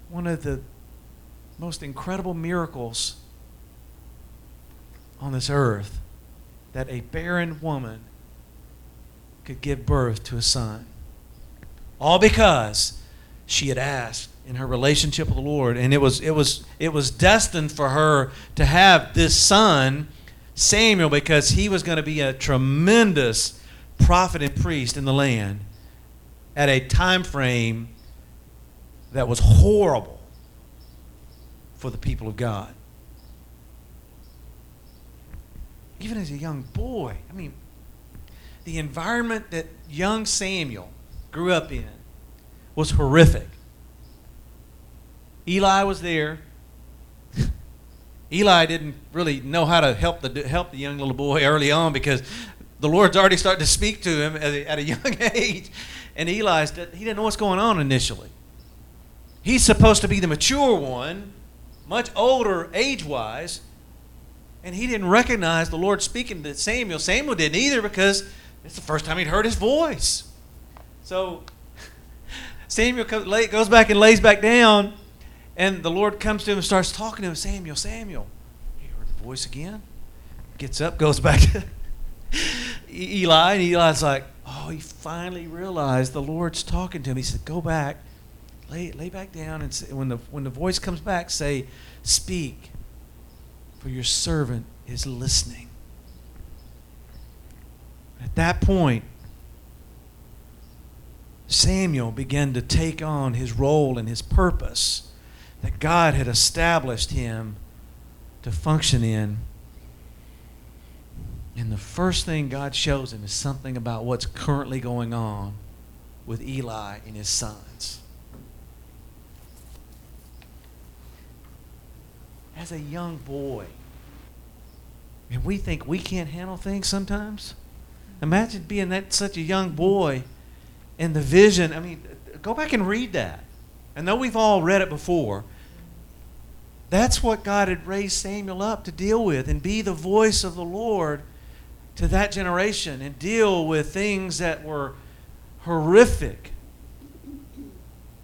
A: One of the most incredible miracles on this earth that a barren woman could give birth to a son. All because she had asked in her relationship with the Lord and it was it was it was destined for her to have this son Samuel because he was going to be a tremendous prophet and priest in the land at a time frame that was horrible for the people of God. Even as a young boy, I mean, the environment that young Samuel grew up in was horrific. Eli was there. Eli didn't really know how to help the help the young little boy early on because the Lord's already started to speak to him at a, at a young age, and Eli he didn't know what's going on initially. He's supposed to be the mature one, much older age-wise, and he didn't recognize the Lord speaking to Samuel. Samuel didn't either because it's the first time he'd heard his voice. So Samuel goes back and lays back down and the Lord comes to him and starts talking to him, Samuel, Samuel. He heard the voice again. Gets up, goes back to Eli, and Eli's like, oh, he finally realized the Lord's talking to him. He said, go back, lay, lay back down, and say, when, the, when the voice comes back, say, speak, for your servant is listening. At that point, Samuel began to take on his role and his purpose that God had established him to function in. And the first thing God shows him is something about what's currently going on with Eli and his sons. As a young boy, and we think we can't handle things sometimes. Imagine being that such a young boy and the vision. I mean, go back and read that. I know we've all read it before, that's what God had raised Samuel up to deal with and be the voice of the Lord to that generation and deal with things that were horrific,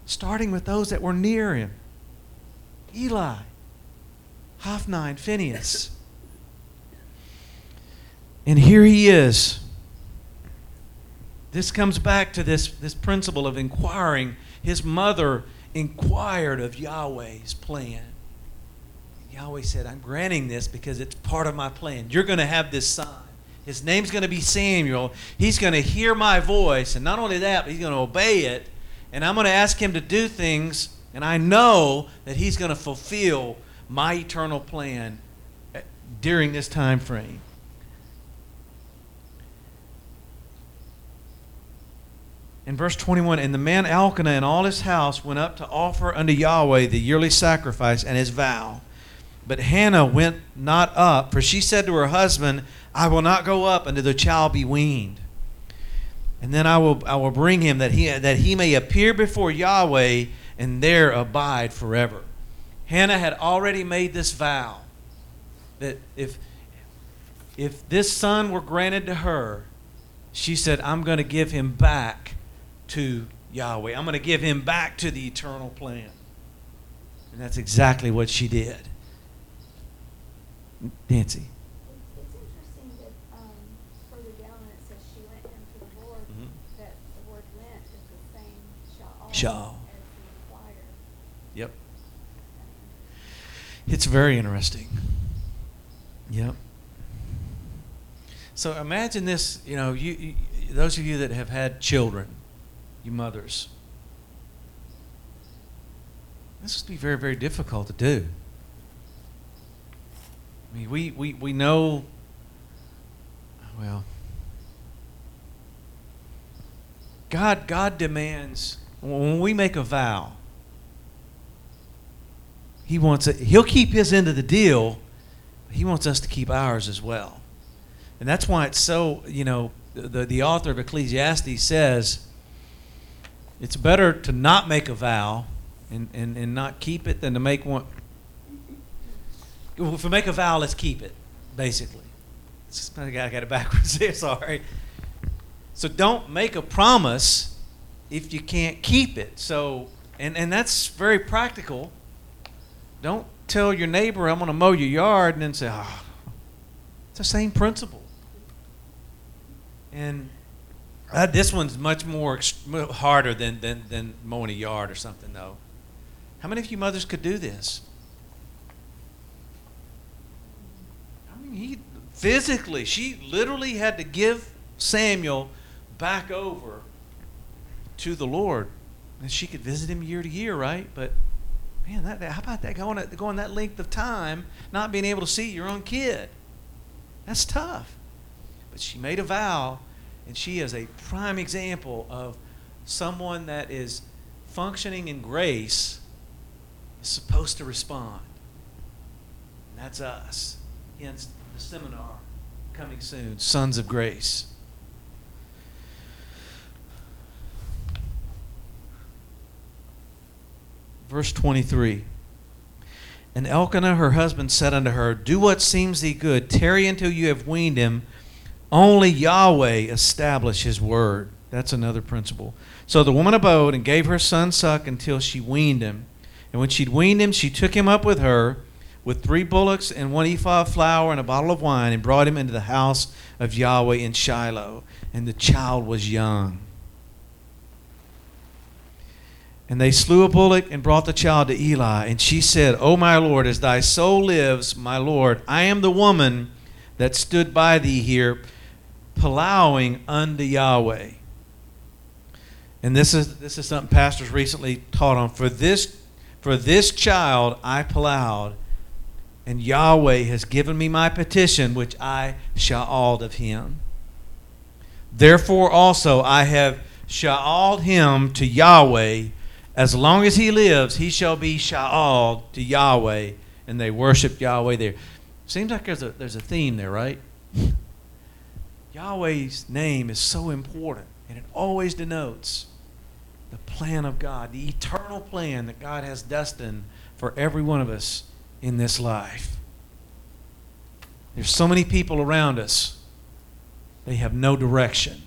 A: starting with those that were near him Eli, Hophni, Phinehas. And here he is. This comes back to this, this principle of inquiring. His mother inquired of Yahweh's plan. Yahweh said, I'm granting this because it's part of my plan. You're going to have this son. His name's going to be Samuel. He's going to hear my voice. And not only that, but he's going to obey it. And I'm going to ask him to do things. And I know that he's going to fulfill my eternal plan eh, during this time frame. In verse 21, and the man Elkanah and all his house went up to offer unto Yahweh the yearly sacrifice and his vow. But Hannah went not up, for she said to her husband, I will not go up until the child be weaned. And then I will, I will bring him that he, that he may appear before Yahweh and there abide forever. Hannah had already made this vow that if, if this son were granted to her, she said, I'm going to give him back to Yahweh. I'm going to give him back to the eternal plan. And that's exactly what she did. Nancy.
C: It's interesting that um, further down it says she went unto the Lord,
A: Mhm.
C: that the word went is the same sha'al
A: Sha'al.
C: as the inquired.
A: Yep. It's very interesting. Yep. So imagine this, you know, you, you those of you that have had children, you mothers. This would be very, very difficult to do. I mean, we, we, we know, well, God, God demands, when we make a vow, He wants it, he'll keep his end of the deal. He wants us to keep ours as well. And that's why it's so, you know, the, the author of Ecclesiastes says it's better to not make a vow and, and, and not keep it than to make one. If we make a vow, let's keep it, basically. It's I got it backwards there, sorry. So don't make a promise if you can't keep it. So, and, and that's very practical. Don't tell your neighbor, I'm going to mow your yard, and then say, ah, it's the same principle. And uh, this one's much more harder than, than, than mowing a yard or something, though. How many of you mothers could do this? I mean, he physically, she literally had to give Samuel back over to the Lord. And she could visit him year to year, right? But man, that, how about that going that, going that length of time, not being able to see your own kid? That's tough. But she made a vow, and she is a prime example of someone that is functioning in grace is supposed to respond. And that's us. Hence the seminar coming soon, Sons of Grace. Verse 23. And Elkanah her husband said unto her, Do what seems thee good, tarry until you have weaned him. Only Yahweh establish his word. That's another principle. So the woman abode and gave her son suck until she weaned him. And when she'd weaned him, she took him up with her with three bullocks and one ephah of flour and a bottle of wine and brought him into the house of Yahweh in Shiloh. And the child was young. And they slew a bullock and brought the child to Eli. And she said, O my Lord, as thy soul lives, my Lord, I am the woman that stood by thee here, plowing unto Yahweh. And this is this is something pastors recently taught on. For this for this child I plowed, and Yahweh has given me my petition, which I sha'aled of him. Therefore also I have sha'aled him to Yahweh. As long as he lives, he shall be sha'aled to Yahweh. And they worship Yahweh there. Seems like there's a, there's a theme there, right? Yahweh's name is so important, and it always denotes the plan of God, the eternal plan that God has destined for every one of us in this life. There's so many people around us, they have no direction,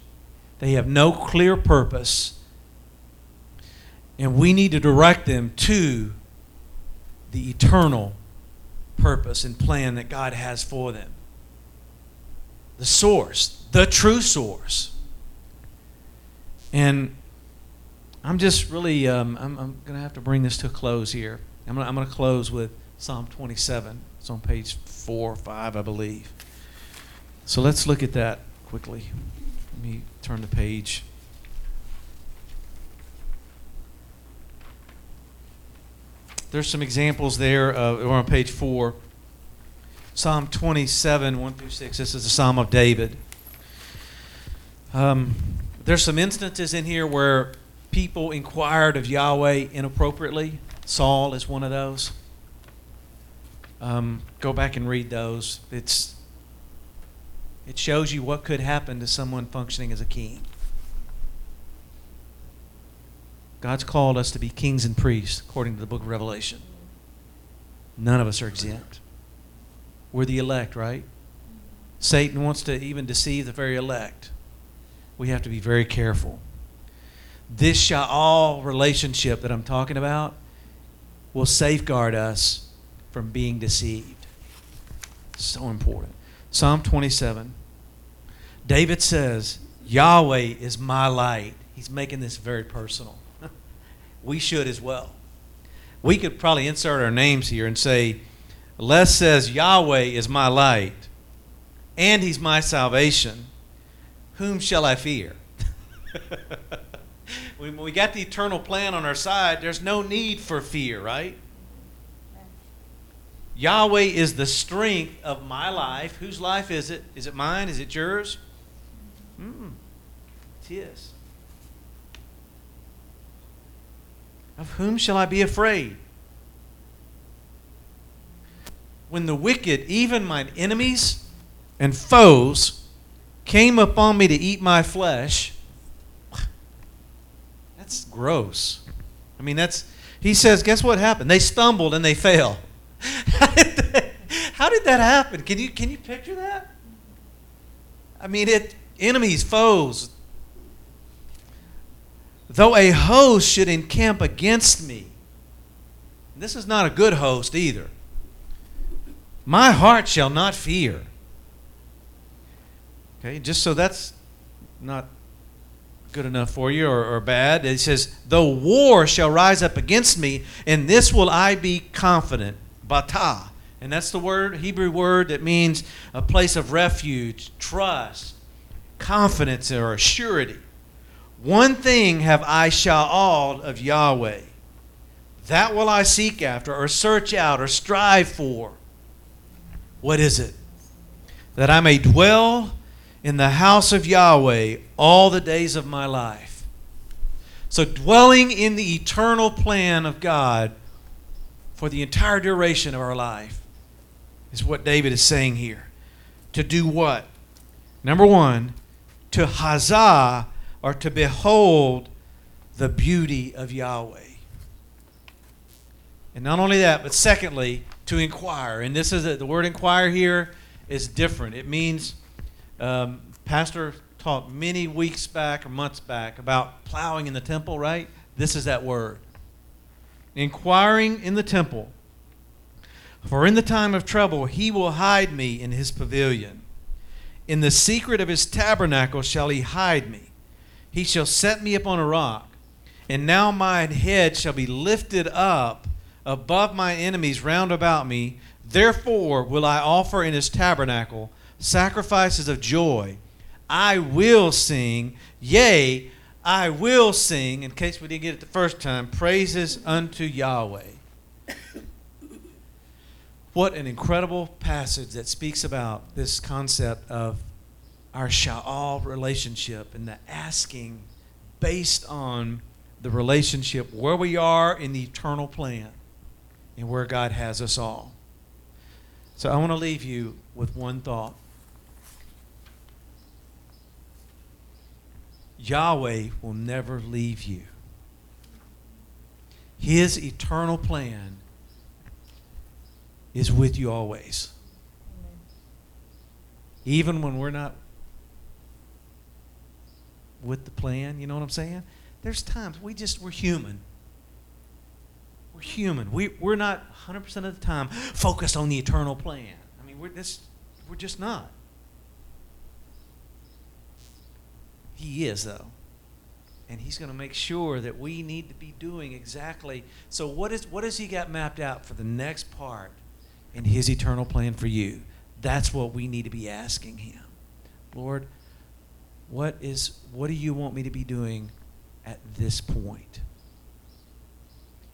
A: they have no clear purpose, and we need to direct them to the eternal purpose and plan that God has for them. The source, the true source. And I'm just really, um, I'm, I'm going to have to bring this to a close here. I'm going to close with Psalm 27. It's on page four or five, I believe. So let's look at that quickly. Let me turn the page. There's some examples there. Uh, we're on page four. Psalm 27, 1 through 6. This is the Psalm of David. Um, there's some instances in here where people inquired of Yahweh inappropriately. Saul is one of those. Um, go back and read those. It's it shows you what could happen to someone functioning as a king. God's called us to be kings and priests, according to the book of Revelation. None of us are exempt. We're the elect, right? Satan wants to even deceive the very elect. We have to be very careful. This Sha'al relationship that I'm talking about will safeguard us from being deceived. So important. Psalm 27. David says, Yahweh is my light. He's making this very personal. We should as well. We could probably insert our names here and say, Les says, Yahweh is my light, and he's my salvation. Whom shall I fear? when we got the eternal plan on our side, there's no need for fear, right? Yahweh is the strength of my life. Whose life is it? Is it mine? Is it yours? Mm, it is. Of whom shall I be afraid? when the wicked, even mine enemies and foes, came upon me to eat my flesh. That's gross. I mean, that's, he says, guess what happened? They stumbled and they fell. How did that, how did that happen? Can you, can you picture that? I mean, it, enemies, foes. Though a host should encamp against me, this is not a good host either. My heart shall not fear. Okay, just so that's not good enough for you or, or bad. It says, Though war shall rise up against me, in this will I be confident. Bata. And that's the word, Hebrew word that means a place of refuge, trust, confidence, or surety. One thing have I sha'aled of Yahweh. That will I seek after, or search out, or strive for. What is it? That I may dwell in the house of Yahweh all the days of my life. So, dwelling in the eternal plan of God for the entire duration of our life is what David is saying here. To do what? Number one, to hazah or to behold the beauty of Yahweh. And not only that, but secondly, to inquire. And this is a, the word inquire here is different. It means, um, Pastor taught many weeks back or months back about plowing in the temple, right? This is that word. Inquiring in the temple. For in the time of trouble he will hide me in his pavilion. In the secret of his tabernacle shall he hide me. He shall set me upon a rock. And now mine head shall be lifted up above my enemies round about me. Therefore will I offer in his tabernacle sacrifices of joy. I will sing, yea, I will sing, in case we didn't get it the first time, praises unto Yahweh. What an incredible passage that speaks about this concept of our Sha'al relationship and the asking based on the relationship where we are in the eternal plan and where God has us all. So I want to leave you with one thought. Yahweh will never leave you. His eternal plan is with you always. Even when we're not with the plan, you know what I'm saying? There's times we just, we're human. We're human. We, we're not 100% of the time focused on the eternal plan. I mean, we're, this, we're just not. He is, though. And he's going to make sure that we need to be doing exactly. So, what, is, what has he got mapped out for the next part in his eternal plan for you? That's what we need to be asking him. Lord, what, is, what do you want me to be doing at this point?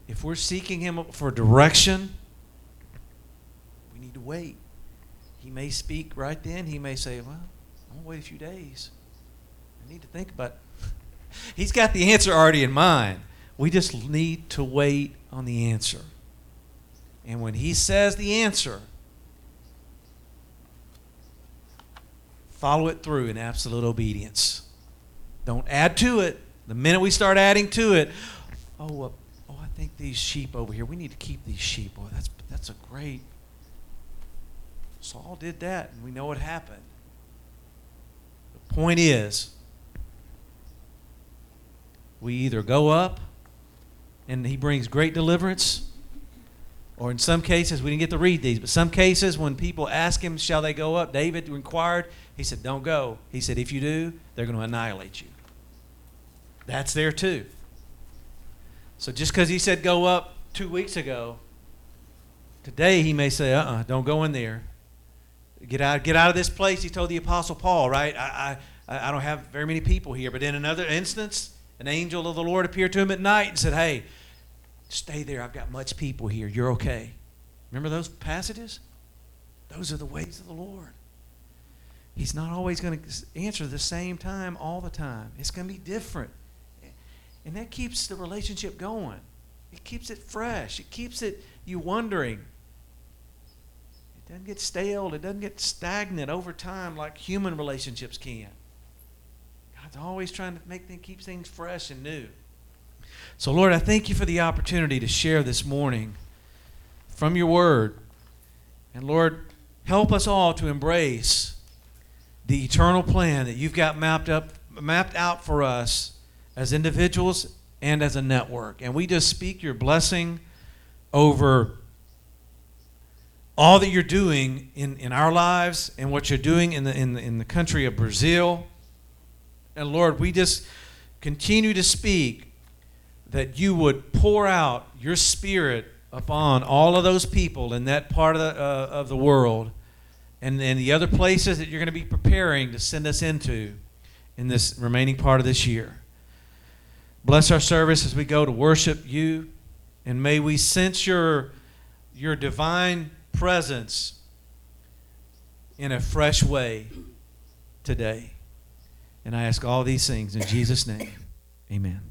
A: If we're seeking him for direction, we need to wait. He may speak right then. He may say, Well, I'm to wait a few days. I need to think about He's got the answer already in mind. We just need to wait on the answer. And when he says the answer, follow it through in absolute obedience. Don't add to it. The minute we start adding to it, oh, uh, oh, I think these sheep over here. We need to keep these sheep. Oh, that's that's a great. Saul did that, and we know what happened. The point is, we either go up and he brings great deliverance, or in some cases, we didn't get to read these, but some cases when people ask him, Shall they go up? David inquired. He said, Don't go. He said, If you do, they're going to annihilate you. That's there too. So just because he said go up two weeks ago, today he may say, uh uh-uh, uh, do not go in there. Get out, get out of this place. He told the Apostle Paul, right? I, I, I don't have very many people here. But in another instance, an angel of the Lord appeared to him at night and said, Hey, stay there. I've got much people here. You're okay. Remember those passages? Those are the ways of the Lord. He's not always going to answer the same time all the time. It's going to be different. And that keeps the relationship going. It keeps it fresh. It keeps it you wondering. It doesn't get stale. It doesn't get stagnant over time like human relationships can. God's always trying to make things, keep things fresh and new. So, Lord, I thank you for the opportunity to share this morning from your word. And, Lord, help us all to embrace the eternal plan that you've got mapped up mapped out for us as individuals and as a network. And we just speak your blessing over all that you're doing in, in our lives and what you're doing in the, in, the, in the country of Brazil. And Lord, we just continue to speak that you would pour out your spirit upon all of those people in that part of the, uh, of the world and, and the other places that you're going to be preparing to send us into in this remaining part of this year. Bless our service as we go to worship you, and may we sense your, your divine presence in a fresh way today. And I ask all these things in Jesus' name. Amen.